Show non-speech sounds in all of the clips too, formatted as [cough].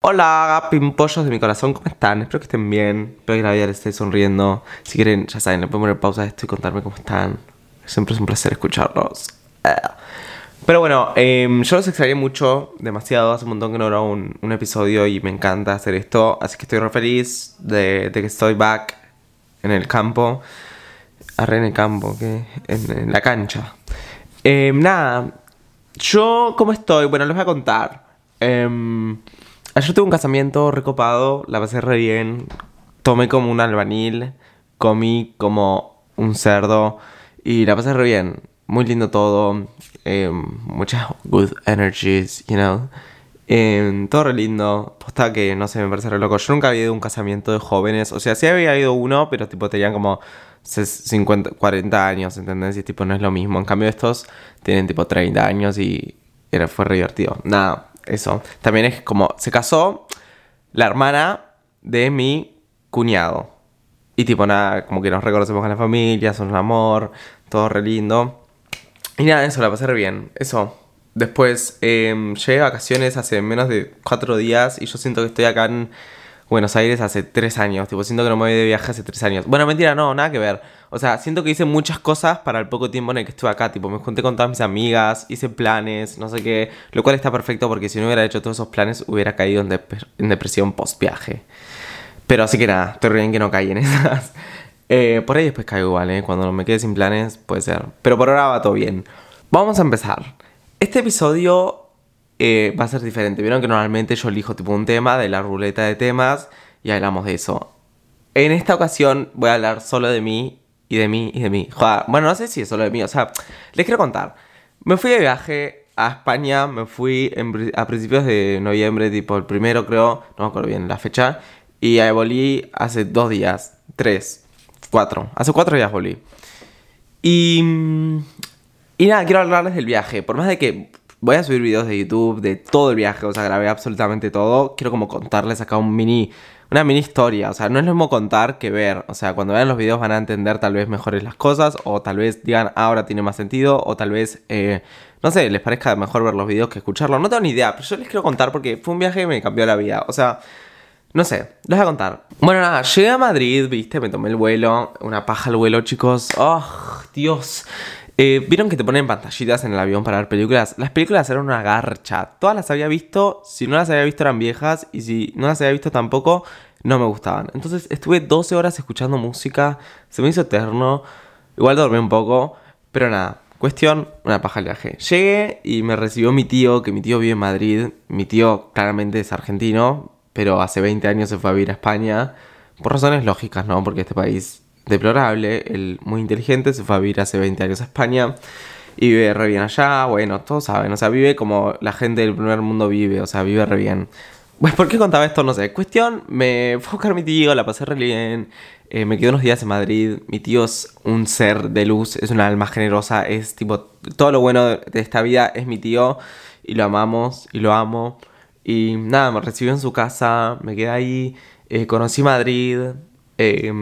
Hola, pimpollos de mi corazón, ¿cómo están? Espero que estén bien, espero que la vida les esté sonriendo. Si quieren, ya saben, le pueden poner pausa a esto y contarme cómo están. Siempre es un placer escucharlos. Eh. Pero bueno, em, yo los extrañé mucho, demasiado. Hace un montón que no grabo un, episodio y me encanta hacer esto. Así que estoy re feliz de, que estoy back en el campo. Arre en el campo, que en, en la cancha. Em, nada, yo, ¿cómo estoy? Bueno, les voy a contar. Em, ayer tuve un casamiento recopado, la pasé re bien. Tomé como un albanil, comí como un cerdo y la pasé re bien. Muy lindo todo, em, muchas good energies, you know. Em, todo re lindo. Posta que no sé, me parece re loco. Yo nunca había ido a un casamiento de jóvenes. O sea, sí había ido uno, pero tipo tenían como 50, 40 años, ¿entendés? Y tipo no es lo mismo. En cambio, estos tienen tipo 30 años y era, fue re divertido. Nada, eso. También es como, se casó la hermana de mi cuñado. Y tipo nada, como que nos reconocemos con la familia, son un amor, todo re lindo. Y nada, eso, la pasé re bien. Eso. Después eh, llegué de vacaciones hace menos de cuatro días y yo siento que estoy acá en Buenos Aires hace tres años. Tipo, siento que no me voy de viaje hace tres años. Bueno, mentira, no, nada que ver. O sea, siento que hice muchas cosas para el poco tiempo en el que estuve acá. Tipo, me junté con todas mis amigas, hice planes, no sé qué. Lo cual está perfecto porque si no hubiera hecho todos esos planes, hubiera caído en, en depresión post viaje. Pero así que nada, estoy bien que no caí en [laughs] esas. Eh, por ahí después caigo igual, ¿eh? Cuando me quede sin planes, puede ser. Pero por ahora va todo bien. Vamos a empezar. Este episodio eh, va a ser diferente. Vieron que normalmente yo elijo tipo un tema de la ruleta de temas y hablamos de eso. En esta ocasión voy a hablar solo de mí y de mí y de mí. Joder, bueno, no sé si es solo de mí, o sea, les quiero contar. Me fui de viaje a España, me fui a principios de noviembre, tipo el primero creo, no me acuerdo bien la fecha, y volví hace dos días, tres, cuatro, hace cuatro días volví. Y, y nada, quiero hablarles del viaje, por más de que Voy a subir videos de YouTube de todo el viaje, o sea, grabé absolutamente todo. Quiero como contarles acá un mini, una mini historia, o sea, no es lo mismo contar que ver. O sea, cuando vean los videos van a entender tal vez mejores las cosas, o tal vez digan, ah, ahora tiene más sentido, o tal vez, eh, no sé, les parezca mejor ver los videos que escucharlos. No tengo ni idea, pero yo les quiero contar porque fue un viaje que me cambió la vida. O sea, no sé, les voy a contar. Bueno, nada, llegué a Madrid, viste, me tomé el vuelo, una paja el vuelo, chicos. Oh, Dios. Eh, ¿Vieron que te ponen pantallitas en el avión para ver películas? Las películas eran una garcha. Todas las había visto. Si no las había visto eran viejas. Y si no las había visto tampoco, no me gustaban. Entonces estuve 12 horas escuchando música. Se me hizo eterno. Igual dormí un poco. Pero nada. Cuestión, una paja el viaje. Llegué y me recibió mi tío, que mi tío vive en Madrid. Mi tío claramente es argentino, pero hace 20 años se fue a vivir a España. Por razones lógicas, ¿no? Porque este país deplorable, el muy inteligente, se fue a vivir hace 20 años a España y vive re bien allá, bueno, todos saben, o sea, vive como la gente del primer mundo vive, o sea, vive re bien. Bueno, ¿por qué contaba esto? No sé. Cuestión, me fue a buscar a mi tío, la pasé re bien. Eh, me quedé unos días en Madrid. Mi tío es un ser de luz, es una alma generosa, es tipo, todo lo bueno de esta vida es mi tío y lo amamos y lo amo. Y nada, me recibió en su casa, me quedé ahí, eh, conocí Madrid. Eh,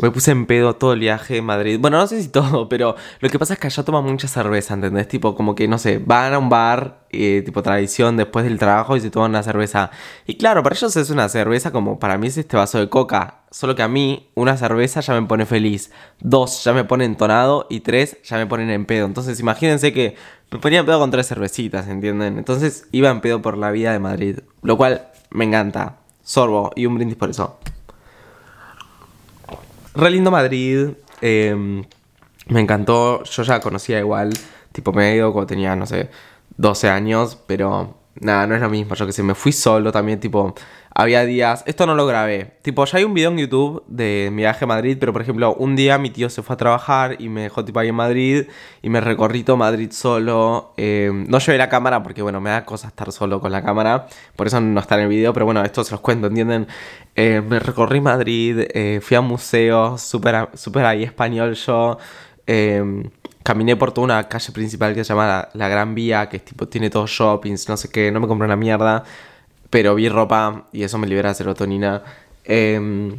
me puse en pedo todo el viaje en Madrid. Bueno, no sé si todo, [laughs] pero lo que pasa es que allá toman mucha cerveza, ¿entendés? Tipo, como que, no sé, van a un bar, eh, tipo tradición, después del trabajo y se toman una cerveza. Y claro, para ellos es una cerveza como para mí es este vaso de coca. Solo que a mí, una cerveza ya me pone feliz. Dos, ya me pone entonado. Y tres, ya me ponen en pedo. Entonces, imagínense que me ponía en pedo con tres cervecitas, ¿entienden? Entonces, iba en pedo por la vida de Madrid. Lo cual me encanta. Sorbo y un brindis por eso. Re lindo Madrid. Em, me encantó. Yo ya conocía igual. Tipo, me he ido cuando tenía, no sé, 12 años. Pero nada, no es lo mismo. Yo que sé, me fui solo también. Tipo, había días. Esto no lo grabé. Tipo, ya hay un video en YouTube de mi viaje a Madrid. Pero por ejemplo, un día mi tío se fue a trabajar y me dejó tipo ahí en Madrid. Y me recorrí todo Madrid solo. Em, no llevé la cámara porque, bueno, me da cosa estar solo con la cámara. Por eso no está en el video. Pero bueno, esto se los cuento, ¿entienden? Eh, me recorrí Madrid, eh, fui a museos, súper super ahí español yo. Em, caminé por toda una calle principal que se llama la, Gran Vía, que es, tipo, tiene todos shoppings, no sé qué, no me compré una mierda, pero vi ropa y eso me libera serotonina. Em,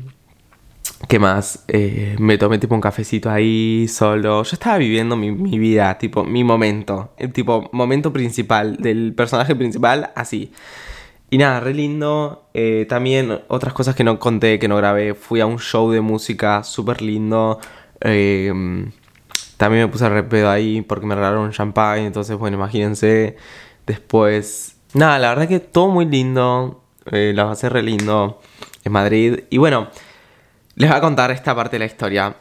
¿Qué más? Eh, me tomé tipo un cafecito ahí solo. Yo estaba viviendo mi, mi vida, tipo mi momento. El tipo momento principal del personaje principal, así. Y nada, re lindo. Eh, también otras cosas que no conté, que no grabé. Fui a un show de música súper lindo. Eh, también me puse re pedo ahí porque me regalaron champagne. Entonces, bueno, imagínense. Después, nada, la verdad que todo muy lindo. Eh, la pasé re lindo en Madrid. Y bueno, les voy a contar esta parte de la historia.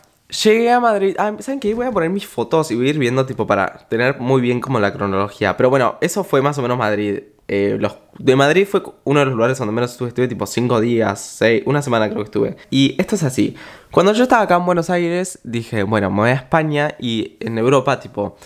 Llegué a Madrid. Ah, ¿Saben qué? Voy a poner mis fotos y voy a ir viendo, tipo, para tener muy bien como la cronología. Pero bueno, eso fue más o menos Madrid. Eh, de Madrid fue uno de los lugares donde menos estuve. Estuve tipo cinco días, seis, una semana creo que estuve. Y esto es así. Cuando yo estaba acá en Buenos Aires, dije, bueno, me voy a España y en Europa, tipo,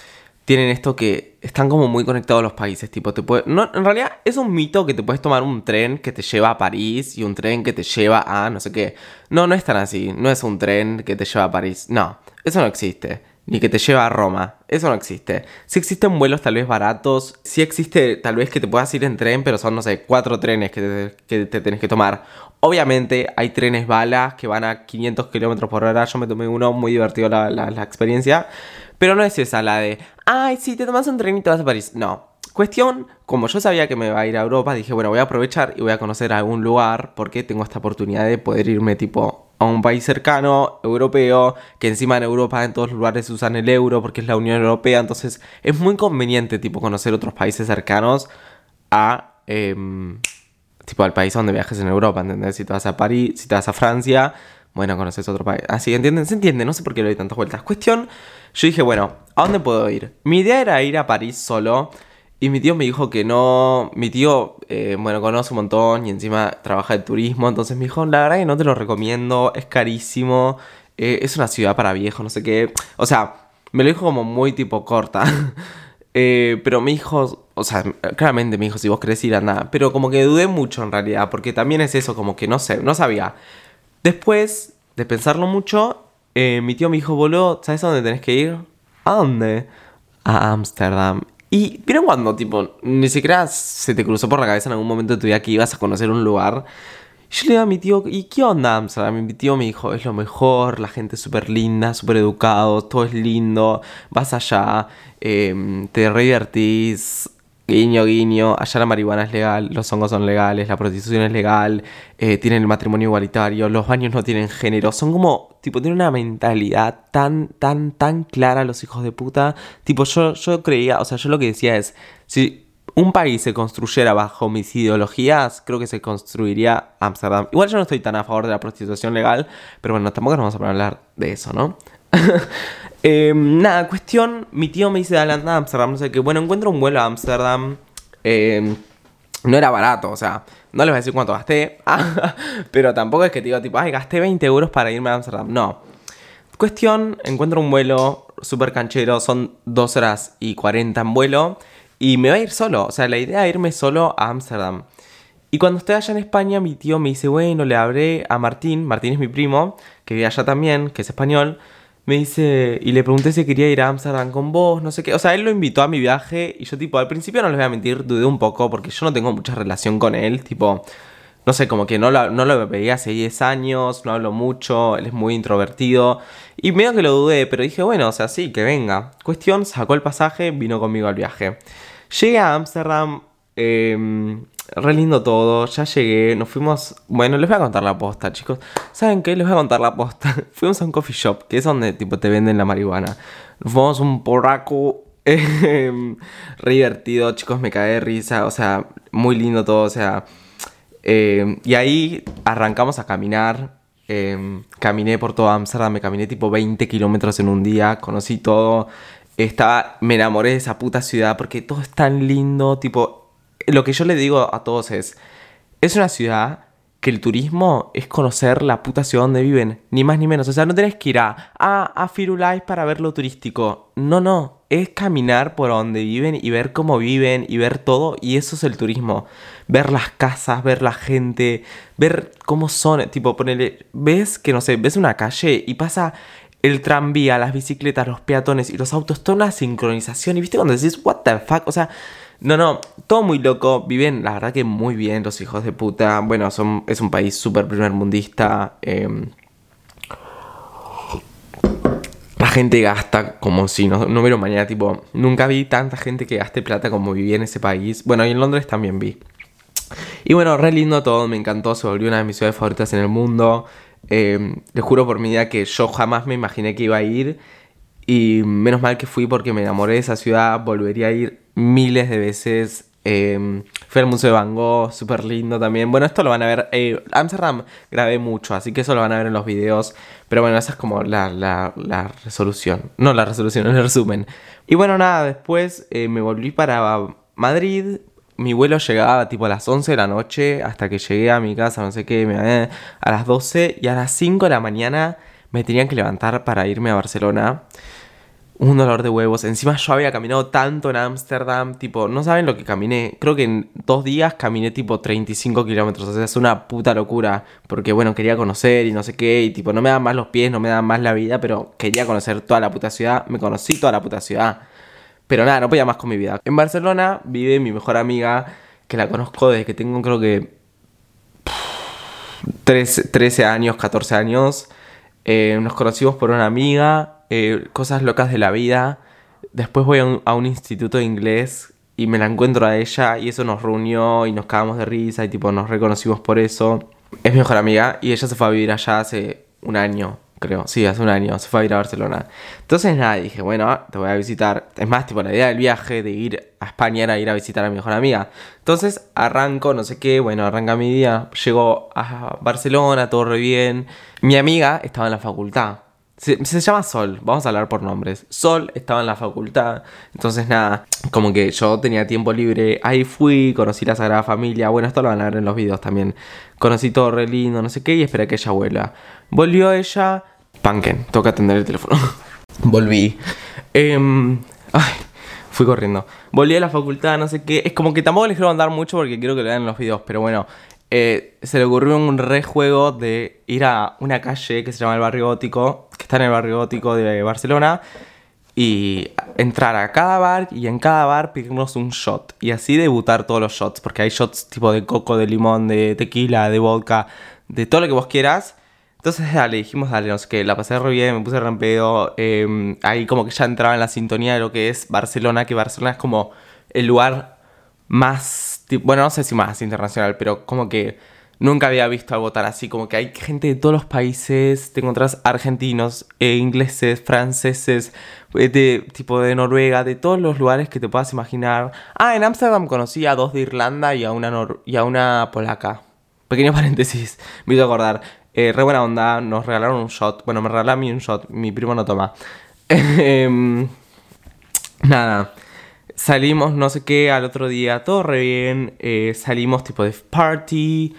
tienen esto que están como muy conectados los países. Tipo, te puede, no, en realidad es un mito que te puedes tomar un tren que te lleva a París y un tren que te lleva a no sé qué. No, no es tan así. No es un tren que te lleva a París. No, eso no existe. Ni que te lleva a Roma. Eso no existe. Si existen vuelos tal vez baratos. Si existe tal vez que te puedas ir en tren, pero son, no sé, cuatro trenes que te, que te tenés que tomar. Obviamente hay trenes balas que van a 500 kilómetros por hora. Yo me tomé uno, muy divertido la, la, la experiencia. Pero no es esa la de, ay, si te tomas un tren y te vas a París. No. Cuestión, como yo sabía que me iba a ir a Europa, dije, bueno, voy a aprovechar y voy a conocer algún lugar porque tengo esta oportunidad de poder irme tipo a un país cercano, europeo, que encima en Europa en todos los lugares usan el euro porque es la Unión Europea, entonces es muy conveniente tipo conocer otros países cercanos a... Em, tipo al país donde viajes en Europa, ¿entendés? Si te vas a París, si te vas a Francia, bueno, conoces otro país. Así, ¿entienden? ¿Se entiende? No sé por qué le doy tantas vueltas. Cuestión, yo dije, bueno, ¿a dónde puedo ir? Mi idea era ir a París solo. Y mi tío me dijo que no. Mi tío, eh, bueno, conoce un montón y encima trabaja de turismo. Entonces me dijo, la verdad que no te lo recomiendo, es carísimo. eh, es una ciudad para viejos, no sé qué. O sea, me lo dijo como muy tipo corta. [laughs] Eh, pero me dijo, o sea, claramente me dijo, si vos querés ir, anda. Pero como que dudé mucho en realidad, porque también es eso, como que no sé, no sabía. Después de pensarlo mucho, eh, mi tío me dijo, boludo, ¿sabes a dónde tenés que ir? ¿A dónde? A Ámsterdam. Y vieron cuando, tipo, ni siquiera se te cruzó por la cabeza en algún momento de tu vida que ibas a conocer un lugar. Yo le digo a mi tío, ¿y qué onda Amsterdam? Mi tío me dijo, es lo mejor, la gente es súper linda, súper educado, todo es lindo, vas allá, eh, te re divertís, guiño, guiño, allá la marihuana es legal, los hongos son legales, la prostitución es legal, eh, tienen el matrimonio igualitario, los baños no tienen género, son como, tipo, tienen una mentalidad tan, tan, tan clara los hijos de puta. Tipo, yo, yo creía, o sea, yo lo que decía es, si un país se construyera bajo mis ideologías, creo que se construiría Ámsterdam. Igual yo no estoy tan a favor de la prostitución legal, pero bueno, tampoco nos vamos a hablar de eso, ¿no? [laughs] eh, nada, cuestión, mi tío me dice, dale, anda a Ámsterdam, no sé qué. Bueno, encuentro un vuelo a Ámsterdam. Eh, no era barato, o sea, no les voy a decir cuánto gasté, [laughs] pero tampoco es que te digo, tipo, ay, gasté 20 euros para irme a Ámsterdam. No. Cuestión, encuentro un vuelo súper canchero, son 2 horas y 40 en vuelo. Y me voy a ir solo, o sea, la idea es irme solo a Ámsterdam. Y cuando estoy allá en España, mi tío me dice, bueno, le hablé a Martín, Martín es mi primo, que vive allá también, que es español. Me dice, y le pregunté si quería ir a Ámsterdam con vos, no sé qué. O sea, él lo invitó a mi viaje y yo, tipo, al principio no les voy a mentir, dudé un poco porque yo no tengo mucha relación con él, tipo, no sé, como que no lo, no lo veía hace 10 años, no hablo mucho, él es muy introvertido. Y medio que lo dudé, pero dije, bueno, o sea, sí, que venga. Cuestión, sacó el pasaje, vino conmigo al viaje. Llegué a Ámsterdam, eh, re lindo todo, ya llegué, nos fuimos... Bueno, les voy a contar la posta, chicos. ¿Saben qué? Les voy a contar la posta. [laughs] fuimos a un coffee shop, que es donde tipo te venden la marihuana. Nos fuimos un porraco [laughs] eh, re divertido, chicos, me cae de risa, o sea, muy lindo todo, o sea... Eh, y ahí arrancamos a caminar. Eh, caminé por todo Amsterdam, me caminé tipo 20 kilómetros en un día, conocí todo. Estaba, me enamoré de esa puta ciudad porque todo es tan lindo. Tipo, lo que yo le digo a todos es: es una ciudad que el turismo es conocer la puta ciudad donde viven, ni más ni menos. O sea, no tenés que ir a, a, Firulais para ver lo turístico. No, no. Es caminar por donde viven y ver cómo viven y ver todo. Y eso es el turismo. Ver las casas, ver la gente, ver cómo son. Tipo, ponele. Ves que no sé, ves una calle y pasa el tranvía, las bicicletas, los peatones y los autos. Toda una sincronización. Y viste cuando decís, what the fuck. O sea. No, no, todo muy loco. Viven, la verdad que muy bien los hijos de puta. Bueno, son, es un país súper primer mundista. Eh, la gente gasta como si no, no hubiera mañana, tipo, nunca vi tanta gente que gaste plata como vivía en ese país. Bueno, y en Londres también vi. Y bueno, re lindo todo, me encantó, se volvió una de mis ciudades favoritas en el mundo. Eh, les juro por mi vida que yo jamás me imaginé que iba a ir. Y menos mal que fui porque me enamoré de esa ciudad, volvería a ir miles de veces. Eh, fui al Museo de Van Gogh, súper lindo también. Bueno, esto lo van a ver. Eh, Amsterdam grabé mucho, así que eso lo van a ver en los videos. Pero bueno, esa es como la, la, la resolución. No la resolución, el resumen. Y bueno, nada, después eh, me volví para Madrid. Mi vuelo llegaba tipo a las 11 de la noche hasta que llegué a mi casa, no sé qué, a las 12 y a las 5 de la mañana me tenían que levantar para irme a Barcelona un dolor de huevos. Encima yo había caminado tanto en Ámsterdam, tipo, no saben lo que caminé. Creo que en dos días caminé tipo 35 kilómetros. O sea, es una puta locura. Porque bueno, quería conocer y no sé qué. Y tipo, no me dan más los pies, no me dan más la vida. Pero quería conocer toda la puta ciudad. Me conocí toda la puta ciudad. Pero nada, no podía más con mi vida. En Barcelona vive mi mejor amiga, que la conozco desde que tengo creo que 13, años, 14 años. Eh, nos conocimos por una amiga eh, cosas locas de la vida. Después voy a un, instituto de inglés y me la encuentro a ella y eso nos reunió y nos cagamos de risa y tipo nos reconocimos por eso. Es mi mejor amiga y ella se fue a vivir allá hace un año, creo. Sí, hace un año, se fue a vivir a Barcelona. Entonces nada, dije, bueno, te voy a visitar. Es más, tipo, la idea del viaje de ir a España era ir a visitar a mi mejor amiga. Entonces arranco, no sé qué, bueno, arranca mi día. Llego a Barcelona, todo re bien. Mi amiga estaba en la facultad. Se, llama Sol, vamos a hablar por nombres. Sol estaba en la facultad, entonces nada, como que yo tenía tiempo libre, ahí fui, conocí la Sagrada Familia, bueno, esto lo van a ver en los videos también. Conocí todo re lindo, no sé qué, y esperé que ella vuela. Volvió ella, panquen, toca atender el teléfono. [laughs] Volví. Em, ay, fui corriendo. Volví a la facultad, no sé qué. Es como que tampoco les quiero andar mucho porque quiero que lo vean en los videos, pero bueno, eh, se le ocurrió un rejuego de ir a una calle que se llama el Barrio Gótico, está en el Barrio Gótico de Barcelona, y entrar a cada bar y en cada bar pedirnos un shot. Y así debutar todos los shots, porque hay shots tipo de coco, de limón, de tequila, de vodka, de todo lo que vos quieras. Entonces, dale, dijimos, dale, no sé qué, la pasé re bien, me puse rampedo. Eh, ahí como que ya entraba en la sintonía de lo que es Barcelona, que Barcelona es como el lugar más bueno, no sé si más internacional, pero como que nunca había visto algo tan así, como que hay gente de todos los países, te encontrás argentinos, eh, ingleses, franceses, eh, de tipo de Noruega, de todos los lugares que te puedas imaginar. Ah, en Ámsterdam conocí a dos de Irlanda y a una, y a una polaca. Pequeño [laughs] paréntesis, me hizo acordar. Eh, re buena onda, nos regalaron un shot. Bueno, me regalaron a mí un shot, mi primo no toma. [laughs] Em, nada. Salimos, no sé qué, al otro día, todo re bien. Salimos tipo de party.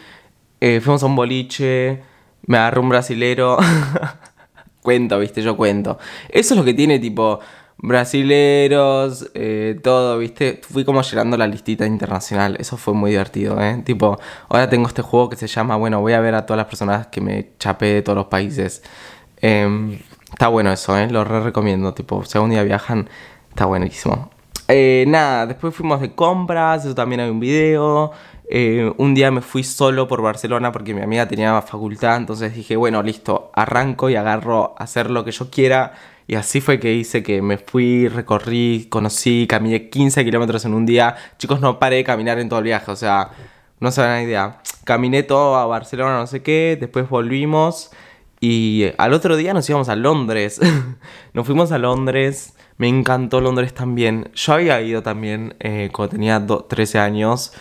Eh, fuimos a un boliche. Me agarró un brasilero. [laughs] cuento, viste, yo cuento. Eso es lo que tiene tipo brasileros, eh, todo, viste. Fui como llenando la listita internacional. Eso fue muy divertido, ¿eh? Tipo, ahora tengo este juego que se llama, bueno, voy a ver a todas las personas que me chapé de todos los países. Em, está bueno eso, ¿eh? Lo re recomiendo. Tipo, si algún día viajan, está buenísimo. Eh, nada, después fuimos de compras, eso también hay un video. Eh, un día me fui solo por Barcelona porque mi amiga tenía facultad, entonces dije, bueno, listo, arranco y agarro a hacer lo que yo quiera. Y así fue que hice que me fui, recorrí, conocí, caminé 15 kilómetros en un día. Chicos, no paré de caminar en todo el viaje, o sea, no se dan idea. Caminé todo a Barcelona, no sé qué, después volvimos y al otro día nos íbamos a Londres. [laughs] nos fuimos a Londres me encantó Londres también. Yo había ido también eh, cuando tenía 13 años.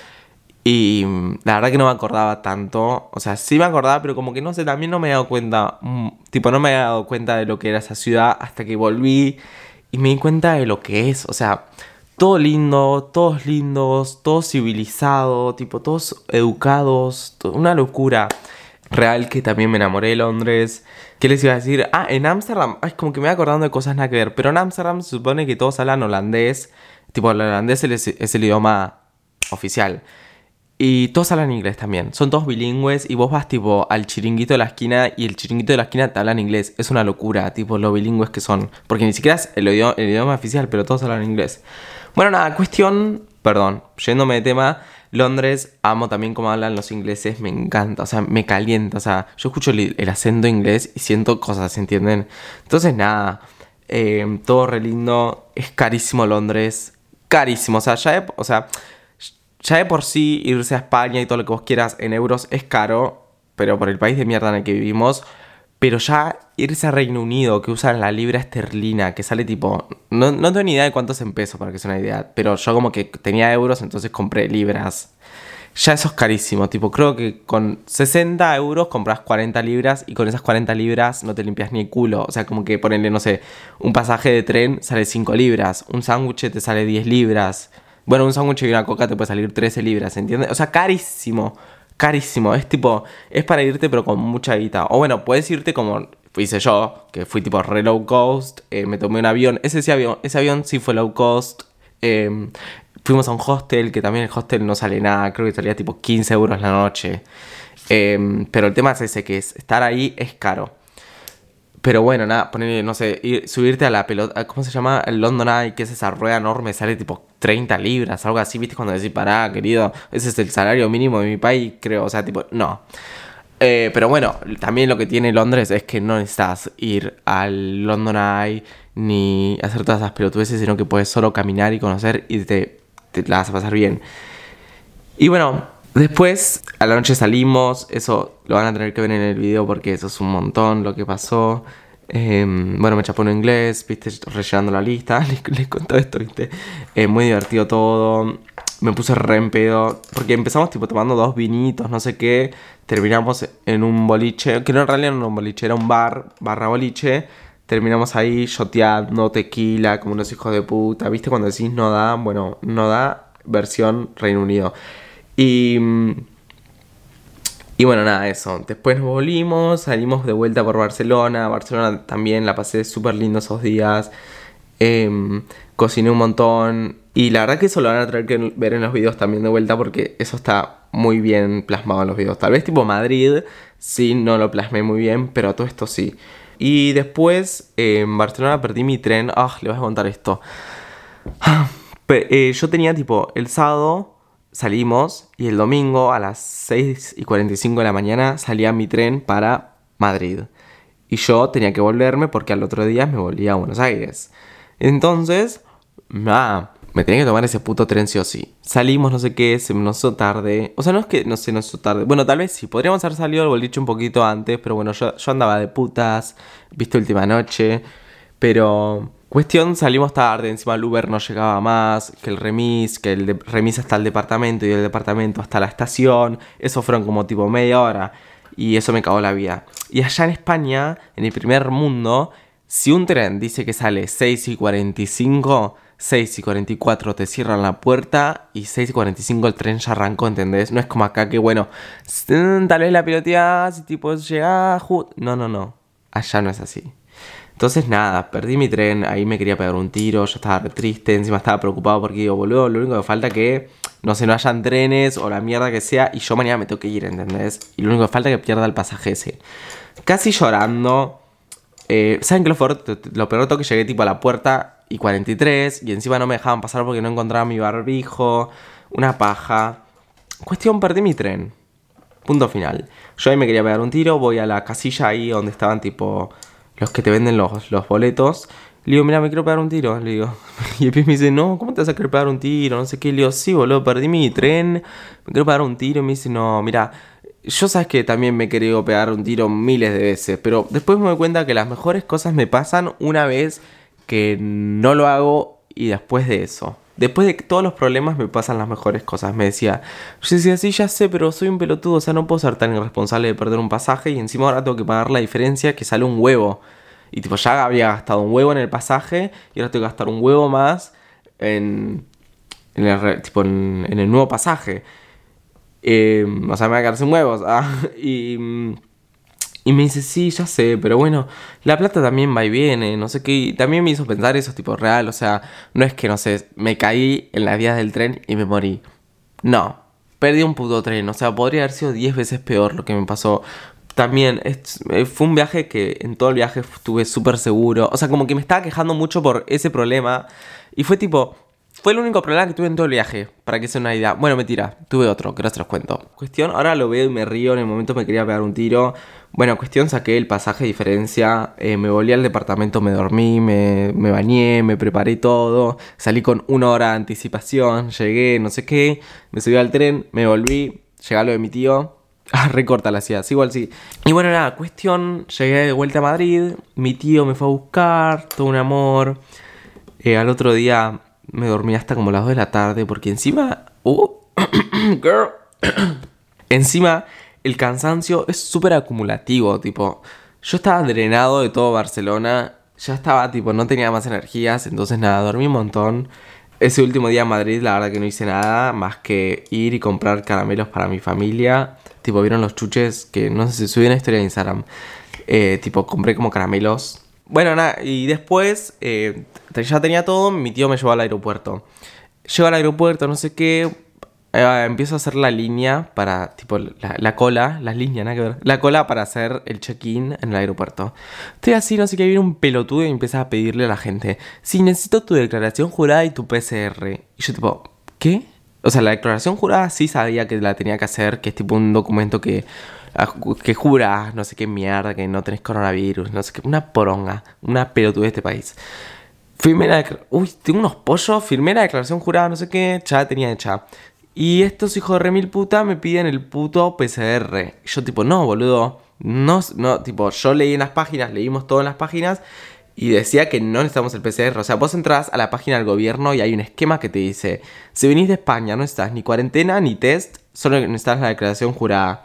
Y la verdad que no me acordaba tanto. O sea, sí me acordaba, pero como que no sé, también no me he dado cuenta. Mm, tipo, no me he dado cuenta de lo que era esa ciudad hasta que volví. Y me di cuenta de lo que es. O sea, todo lindo, todos lindos, todo civilizado, tipo, todos educados. Una locura real que también me enamoré de Londres. ¿Qué les iba a decir? Ah, en Ámsterdam, es como que me voy acordando de cosas nada que ver, pero en Ámsterdam se supone que todos hablan holandés, tipo el holandés es, el idioma oficial. Y todos hablan inglés también, son todos bilingües y vos vas tipo al chiringuito de la esquina y el chiringuito de la esquina te hablan inglés. Es una locura, tipo lo bilingües que son, porque ni siquiera es el idioma, oficial, pero todos hablan inglés. Bueno, nada, cuestión, perdón, yéndome de tema, Londres, amo también cómo hablan los ingleses, me encanta, o sea, me calienta, o sea, yo escucho el, acento inglés y siento cosas, ¿entienden? Entonces, nada, eh, todo re lindo, es carísimo Londres, carísimo, o sea, ya o sea, ya de por sí irse a España y todo lo que vos quieras en euros es caro, pero por el país de mierda en el que vivimos, pero ya irse a Reino Unido, que usan la libra esterlina, que sale tipo. No, no tengo ni idea de cuántos en pesos, para que sea una idea. Pero yo como que tenía euros, entonces compré libras. Ya eso es carísimo. Tipo, creo que con 60 euros compras 40 libras y con esas 40 libras no te limpias ni el culo. O sea, como que ponerle, no sé, un pasaje de tren sale 5 libras. Un sándwich te sale 10 libras. Bueno, un sándwich y una coca te puede salir 13 libras, ¿entiendes? O sea, carísimo carísimo. Es tipo, es para irte pero con mucha guita. O bueno, puedes irte como hice yo, que fui tipo re low cost, eh, me tomé un avión. Ese, ese avión sí fue low cost. Em, fuimos a un hostel, que también el hostel no sale nada, creo que salía tipo 15 euros la noche. Em, pero el tema es ese, que es, estar ahí es caro. Pero bueno, nada, poner, no sé, subirte a la pelota, ¿cómo se llama? El London Eye, que es esa rueda enorme, sale tipo 30 libras, algo así, ¿viste? Cuando decís, pará, querido, ese es el salario mínimo de mi país, creo, o sea, tipo, no. Eh, pero bueno, también lo que tiene Londres es que no necesitas ir al London Eye ni hacer todas esas pelotudeces, sino que puedes solo caminar y conocer y te, te la vas a pasar bien. Y bueno, Después, a la noche salimos, eso lo van a tener que ver en el video porque eso es un montón lo que pasó. Em, bueno, me chapó en inglés, viste, rellenando la lista, [laughs] les, les esto, viste. Eh, muy divertido todo. Me puse re en pedo. Porque empezamos tipo tomando dos vinitos, no sé qué. Terminamos en un boliche, que no en realidad no era un boliche, era un bar, barra boliche. Terminamos ahí shoteando tequila, como unos hijos de puta. ¿Viste cuando decís no da? Bueno, no da, versión Reino Unido. Y, y bueno, nada, eso. Después nos volvimos, salimos de vuelta por Barcelona. Barcelona también la pasé súper lindo esos días. Em, cociné un montón. Y la verdad que eso lo van a tener que ver en los videos también de vuelta porque eso está muy bien plasmado en los videos. Tal vez tipo Madrid, sí, no lo plasmé muy bien, pero todo esto sí. Y después en Barcelona perdí mi tren. Ah, le voy a contar esto. Eh, yo tenía tipo el sábado salimos y el domingo a las 6 y 45 de la mañana salía mi tren para Madrid. Y yo tenía que volverme porque al otro día me volvía a Buenos Aires. Entonces, ah, me tenía que tomar ese puto tren sí o sí. Salimos, no sé qué, se nos hizo tarde. O sea, no es que no se nos hizo tarde. Bueno, tal vez sí, podríamos haber salido al boliche un poquito antes, pero bueno, yo, yo andaba de putas, viste última noche. Pero Cuestión, salimos tarde, encima el Uber no llegaba más, que el remis, que el remis hasta el departamento y el departamento hasta la estación, eso fueron como tipo media hora y eso me cagó la vida. Y allá en España, en el primer mundo, si un tren dice que sale 6 y 45, 6 y 44 te cierran la puerta y 6 y 45 el tren ya arrancó, ¿entendés? No es como acá que bueno, tal vez la piloteás y tipo llega... No, no, no. Allá no es así. Entonces nada, perdí mi tren, ahí me quería pegar un tiro, yo estaba triste, encima estaba preocupado porque digo, boludo, lo único que falta que no se no hayan trenes o la mierda que sea y yo mañana me tengo que ir, ¿entendés? Y lo único que falta es que pierda el pasaje ese. Casi llorando. Eh, ¿Saben qué lo peor? Lo peor que llegué tipo a la puerta y 43 y encima no me dejaban pasar porque no encontraba mi barbijo, una paja. Cuestión, perdí mi tren. Punto final. Yo ahí me quería pegar un tiro, voy a la casilla ahí donde estaban tipo los que te venden los, los boletos. Le digo, mira, me quiero pegar un tiro. Le digo. [laughs] Y el me dice, no, ¿cómo te vas a querer pegar un tiro? No sé qué. Le digo, sí, boludo, perdí mi tren. Me quiero pegar un tiro. Y me dice, no, mira, yo sabes que también me he querido pegar un tiro miles de veces. Pero después me doy cuenta que las mejores cosas me pasan una vez que no lo hago y después de eso. Después de todos los problemas me pasan las mejores cosas. Me decía, yo decía, sí, ya sé, pero soy un pelotudo, o sea, no puedo ser tan irresponsable de perder un pasaje y encima ahora tengo que pagar la diferencia que sale un huevo. Y tipo, ya había gastado un huevo en el pasaje y ahora tengo que gastar un huevo más en, en, el, tipo, en, el nuevo pasaje. Em, o sea, me va a quedar sin huevos. [laughs] Ah, y... Y me dice, sí, ya sé, pero bueno, la plata también va y viene, no sé qué. Y también me hizo pensar eso, tipo real, o sea, no es que, no sé, me caí en las vías del tren y me morí. No, perdí un puto tren, o sea, podría haber sido 10 veces peor lo que me pasó. También eh, fue un viaje que en todo el viaje estuve súper seguro, o sea, como que me estaba quejando mucho por ese problema. Y fue tipo, fue el único problema que tuve en todo el viaje, para que sea una idea. Bueno, mentira, tuve otro, que ahora se los cuento. Cuestión, ahora lo veo y me río, en el momento me quería pegar un tiro. Bueno, cuestión, saqué el pasaje de diferencia, eh, me volví al departamento, me dormí, me, me bañé, me preparé todo, salí con una hora de anticipación, llegué, no sé qué, me subí al tren, me volví, llegué a lo de mi tío, [laughs] Ah, recorta la ciudad, igual sí. Y bueno, nada, cuestión, llegué de vuelta a Madrid, mi tío me fue a buscar, todo un amor. Eh, al otro día me dormí hasta como las 2 de la tarde porque encima... Uh, [coughs] girl. [coughs] encima el cansancio es súper acumulativo, tipo... Yo estaba drenado de todo Barcelona, ya estaba tipo, no tenía más energías, entonces nada, dormí un montón. Ese último día en Madrid, la verdad que no hice nada más que ir y comprar caramelos para mi familia. Tipo, vieron los chuches que no sé si subí una historia de Instagram. Eh, tipo, compré como caramelos bueno, nada, y después eh, ya tenía todo, mi tío me llevó al aeropuerto. Llego al aeropuerto, no sé qué, eh, empiezo a hacer la línea para, tipo, la, cola, las líneas, nada que ver, la cola para hacer el check-in en el aeropuerto. Estoy así, no sé qué, viene un pelotudo y empieza a pedirle a la gente, si necesito tu declaración jurada y tu PCR. Y yo tipo, ¿qué? O sea, la declaración jurada sí sabía que la tenía que hacer, que es tipo un documento que que juras, no sé qué mierda, que no tenés coronavirus, no sé qué, una poronga, una pelotuda de este país. Firmé la Uy, tengo unos pollos, firmé la declaración jurada, no sé qué, ya tenía hecha. Y estos hijos de remil puta me piden el puto PCR. yo tipo, no, boludo. No, no, tipo, yo leí en las páginas, leímos todo en las páginas y decía que no necesitamos el PCR. O sea, vos entras a la página del gobierno y hay un esquema que te dice, si venís de España no estás ni cuarentena ni test, solo necesitas la declaración jurada.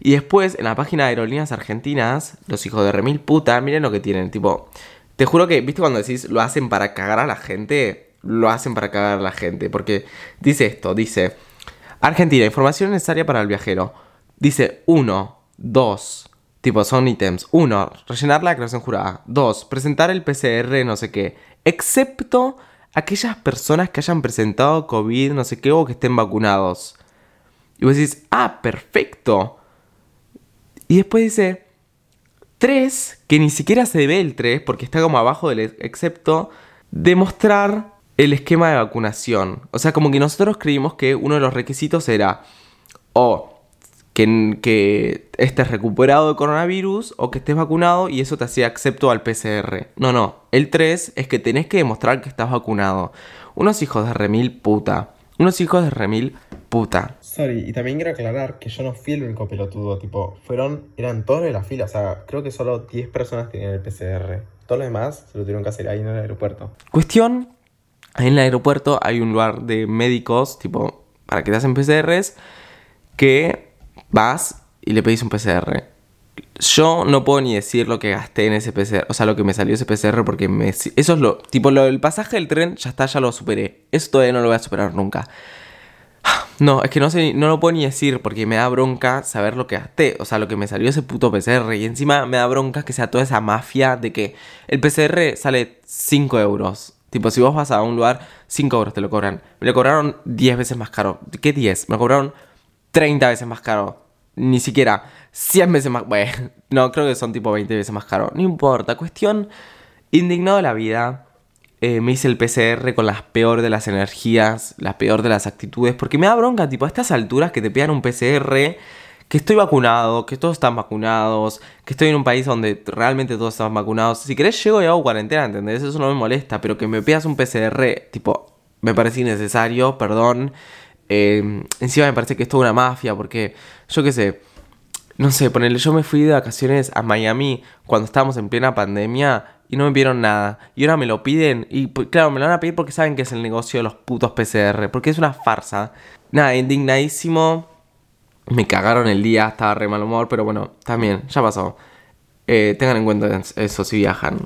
Y después, en la página de Aerolíneas Argentinas, los hijos de remil puta, miren lo que tienen. Tipo, te juro que, ¿viste cuando decís lo hacen para cagar a la gente? Lo hacen para cagar a la gente. Porque dice esto, dice... Argentina, información necesaria para el viajero. Dice 1, 2, tipo son ítems. 1, rellenar la declaración jurada. 2, presentar el PCR no sé qué. Excepto aquellas personas que hayan presentado COVID no sé qué o que estén vacunados. Y vos decís, ah, perfecto. Y después dice 3, que ni siquiera se ve el 3 porque está como abajo del excepto, demostrar el esquema de vacunación. O sea, como que nosotros creímos que uno de los requisitos era o que, que estés recuperado de coronavirus o que estés vacunado y eso te hacía excepto al PCR. No, no. El 3 es que tenés que demostrar que estás vacunado. Unos hijos de remil puta. Unos hijos de remil puta. Sorry, y también quiero aclarar que yo no fui el único pelotudo, tipo, fueron, eran todos de la fila, o sea, creo que solo 10 personas tenían el PCR. Todos los demás se lo tuvieron que hacer ahí en el aeropuerto. Cuestión, en el aeropuerto hay un lugar de médicos, tipo, para que te hacen PCRs, que vas y le pedís un PCR. Yo no puedo ni decir lo que gasté en ese PCR, o sea, lo que me salió ese PCR porque me... Eso es lo... Tipo, lo del pasaje del tren ya está, ya lo superé. Eso todavía no lo voy a superar nunca. [sighs] No, es que no sé, no lo puedo ni decir porque me da bronca saber lo que gasté, o sea, lo que me salió ese puto PCR. Y encima me da bronca que sea toda esa mafia de que el PCR sale 5 euros. Tipo, si vos vas a un lugar, 5 euros te lo cobran. Me lo cobraron 10 veces más caro. ¿Qué 10? Me lo cobraron 30 veces más caro. Ni siquiera 100 veces más. Bueno, [laughs] no, creo que son tipo 20 veces más caro. No importa. Cuestión indignado de la vida. Eh, me hice el PCR con las peor de las energías, las peor de las actitudes, porque me da bronca, tipo, a estas alturas que te pidan un PCR, que estoy vacunado, que todos están vacunados, que estoy en un país donde realmente todos están vacunados. Si querés, llego y hago cuarentena, ¿entendés? Eso no me molesta, pero que me pidas un PCR, tipo, me parece innecesario, perdón. Eh, encima me parece que es toda una mafia, porque yo qué sé. No sé, ponerle, yo me fui de vacaciones a Miami cuando estábamos en plena pandemia y no me vieron nada. Y ahora me lo piden. Y pues, claro, me lo van a pedir porque saben que es el negocio de los putos PCR. Porque es una farsa. Nada, indignadísimo. Me cagaron el día, estaba re mal humor. Pero bueno, también, ya pasó. Eh, tengan en cuenta eso si viajan.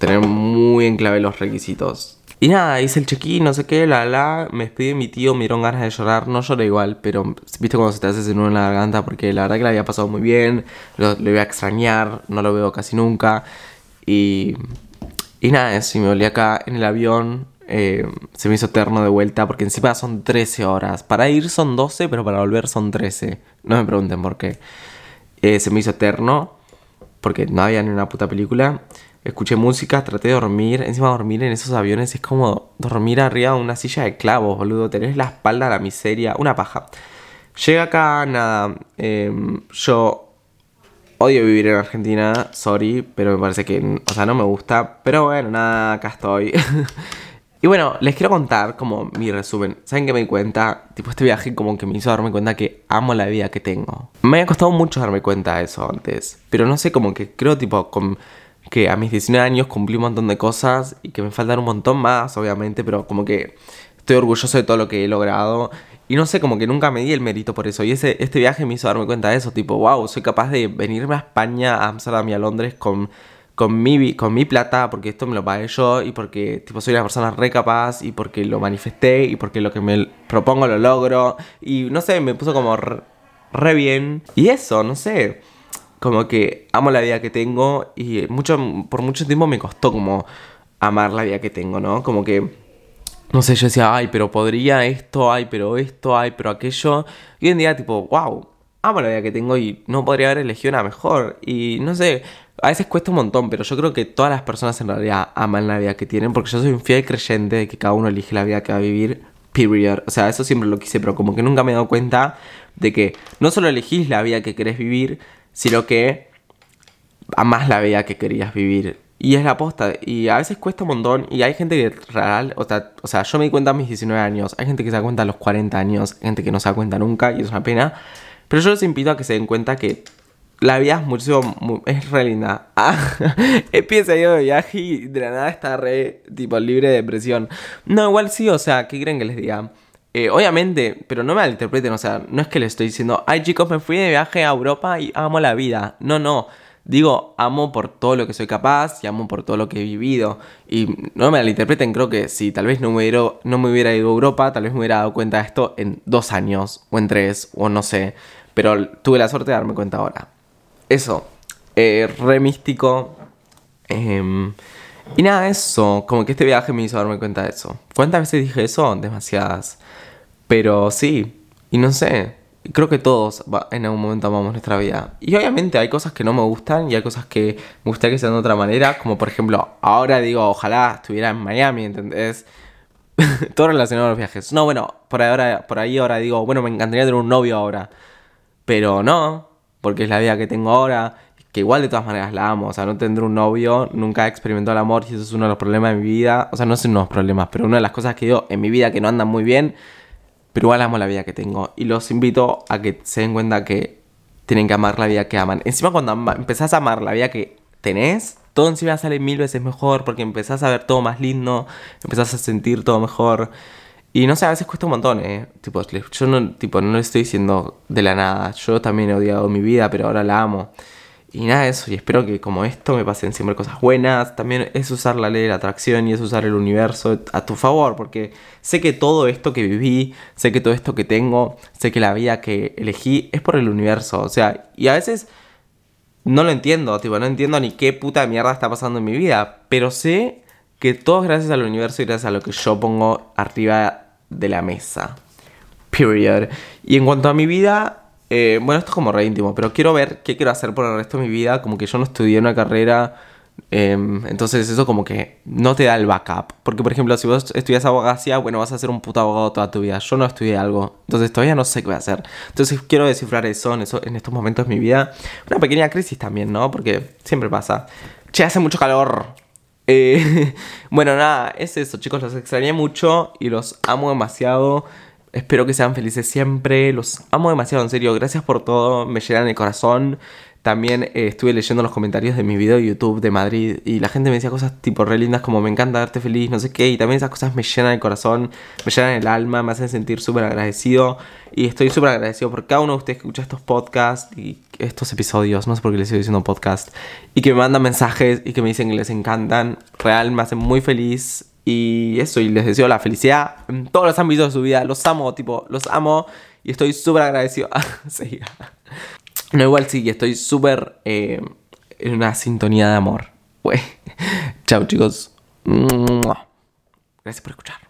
Tener muy en clave los requisitos. Y nada, hice el check-in, no sé qué, la la. Me despedí de mi tío, me dieron ganas de llorar. No lloré igual, pero viste cuando se te hace ese nudo en la garganta. Porque la verdad que la había pasado muy bien. Lo, lo voy a extrañar, no lo veo casi nunca. Y, y nada, si me volví acá en el avión. Eh, se me hizo eterno de vuelta porque encima son 13 horas. Para ir son 12, pero para volver son 13. No me pregunten por qué. Eh, se me hizo eterno porque no había ni una puta película. Escuché música, traté de dormir. Encima dormir en esos aviones es como dormir arriba de una silla de clavos, boludo. Tenés la espalda a la miseria, una paja. Llega acá, nada, em, yo odio vivir en Argentina, sorry, pero me parece que, o sea, no me gusta. Pero bueno, nada, acá estoy. [laughs] y bueno, les quiero contar como mi resumen. ¿Saben qué me di cuenta? Tipo, este viaje como que me hizo darme cuenta que amo la vida que tengo. Me ha costado mucho darme cuenta de eso antes. Pero no sé, como que creo tipo con que a mis 19 años cumplí un montón de cosas y que me faltan un montón más, obviamente, pero como que estoy orgulloso de todo lo que he logrado. Y no sé, como que nunca me di el mérito por eso. Y ese, este viaje me hizo darme cuenta de eso. Tipo, wow, soy capaz de venirme a España, a Amsterdam y a Londres con, con, mi, con mi plata, porque esto me lo pagué yo, y porque tipo, soy una persona re capaz, y porque lo manifesté, y porque lo que me propongo lo logro. Y no sé, me puso como re, re bien. Y eso, no sé como que amo la vida que tengo y mucho, por mucho tiempo me costó como amar la vida que tengo, ¿no? Como que, no sé, yo decía, ay, pero podría esto, ay, pero esto, ay, pero aquello. Y hoy en día, tipo, wow, amo la vida que tengo y no podría haber elegido una mejor. Y no sé, a veces cuesta un montón, pero yo creo que todas las personas en realidad aman la vida que tienen porque yo soy un fiel creyente de que cada uno elige la vida que va a vivir, period. O sea, eso siempre lo quise, pero como que nunca me he dado cuenta de que no solo elegís la vida que querés vivir, sino que más la vida que querías vivir. Y es la aposta. Y a veces cuesta un montón. Y hay gente que real. O sea, o sea, yo me di cuenta a mis 19 años. Hay gente que se da cuenta a los 40 años. Gente que no se da cuenta nunca. Y es una pena. Pero yo les invito a que se den cuenta que la vida es muchísimo. Es re linda. [laughs] Ah, empieza yo de viaje y de nada está re. Tipo libre de depresión. No, igual sí. O sea, ¿qué creen que les diga? Eh, obviamente, pero no me malinterpreten, o sea, no es que le estoy diciendo, ay chicos, me fui de viaje a Europa y amo la vida. No, no. Digo, amo por todo lo que soy capaz y amo por todo lo que he vivido. Y no me malinterpreten, creo que si tal vez no me, hubiera, no me hubiera ido a Europa, tal vez me hubiera dado cuenta de esto en dos años, o en tres, o no sé. Pero tuve la suerte de darme cuenta ahora. Eso, eh, re místico. Em, y nada, eso, como que este viaje me hizo darme cuenta de eso. ¿Cuántas veces dije eso? Demasiadas. Pero sí, y no sé, creo que todos en algún momento amamos nuestra vida. Y obviamente hay cosas que no me gustan y hay cosas que me gustaría que sean de otra manera, como por ejemplo, ahora digo, ojalá estuviera en Miami, ¿entendés? [laughs] Todo relacionado a los viajes. No, bueno, por, ahora, por ahí ahora digo, bueno, me encantaría tener un novio ahora. Pero no, porque es la vida que tengo ahora, que igual de todas maneras la amo. O sea, no tendré un novio, nunca he experimentado el amor y eso es uno de los problemas de mi vida. O sea, no son unos problemas, pero una de las cosas que yo en mi vida que no andan muy bien pero igual amo la vida que tengo. Y los invito a que se den cuenta que tienen que amar la vida que aman. Encima cuando empezás a amar la vida que tenés, todo encima sale mil veces mejor porque empezás a ver todo más lindo, empezás a sentir todo mejor. Y no sé, a veces cuesta un montón, ¿eh? Tipo, yo no, tipo, no estoy diciendo de la nada. Yo también he odiado mi vida, pero ahora la amo. Y nada eso, y espero que como esto me pasen siempre cosas buenas. También es usar la ley de la atracción y es usar el universo a tu favor, porque sé que todo esto que viví, sé que todo esto que tengo, sé que la vida que elegí es por el universo. O sea, y a veces no lo entiendo, tipo, no entiendo ni qué puta mierda está pasando en mi vida, pero sé que todo es gracias al universo y gracias a lo que yo pongo arriba de la mesa. Period. Y en cuanto a mi vida, eh, bueno, esto es como re íntimo, pero quiero ver qué quiero hacer por el resto de mi vida. Como que yo no estudié una carrera. Em, entonces eso como que no te da el backup. Porque por ejemplo, si vos estudias abogacía, bueno, vas a ser un puto abogado toda tu vida. Yo no estudié algo. Entonces todavía no sé qué voy a hacer. Entonces quiero descifrar eso en, eso, en estos momentos de mi vida. Una pequeña crisis también, ¿no? Porque siempre pasa. Che, hace mucho calor. Eh, [laughs] bueno, nada, es eso, chicos. Los extrañé mucho y los amo demasiado. Espero que sean felices siempre. Los amo demasiado, en serio. Gracias por todo. Me llenan el corazón. También eh, estuve leyendo los comentarios de mi video de YouTube de Madrid y la gente me decía cosas tipo re lindas como me encanta darte feliz, no sé qué. Y también esas cosas me llenan el corazón, me llenan el alma, me hacen sentir súper agradecido. Y estoy súper agradecido por cada uno de ustedes que escucha estos podcasts y estos episodios. No sé por qué les estoy diciendo podcast. Y que me mandan mensajes y que me dicen que les encantan. Real, me hacen muy feliz. Y eso, y les deseo la felicidad en todos los ámbitos de su vida. Los amo, tipo, los amo. Y estoy súper agradecido. [laughs] No, igual sí, estoy súper eh, en una sintonía de amor. [laughs] Chao, chicos. Gracias por escuchar.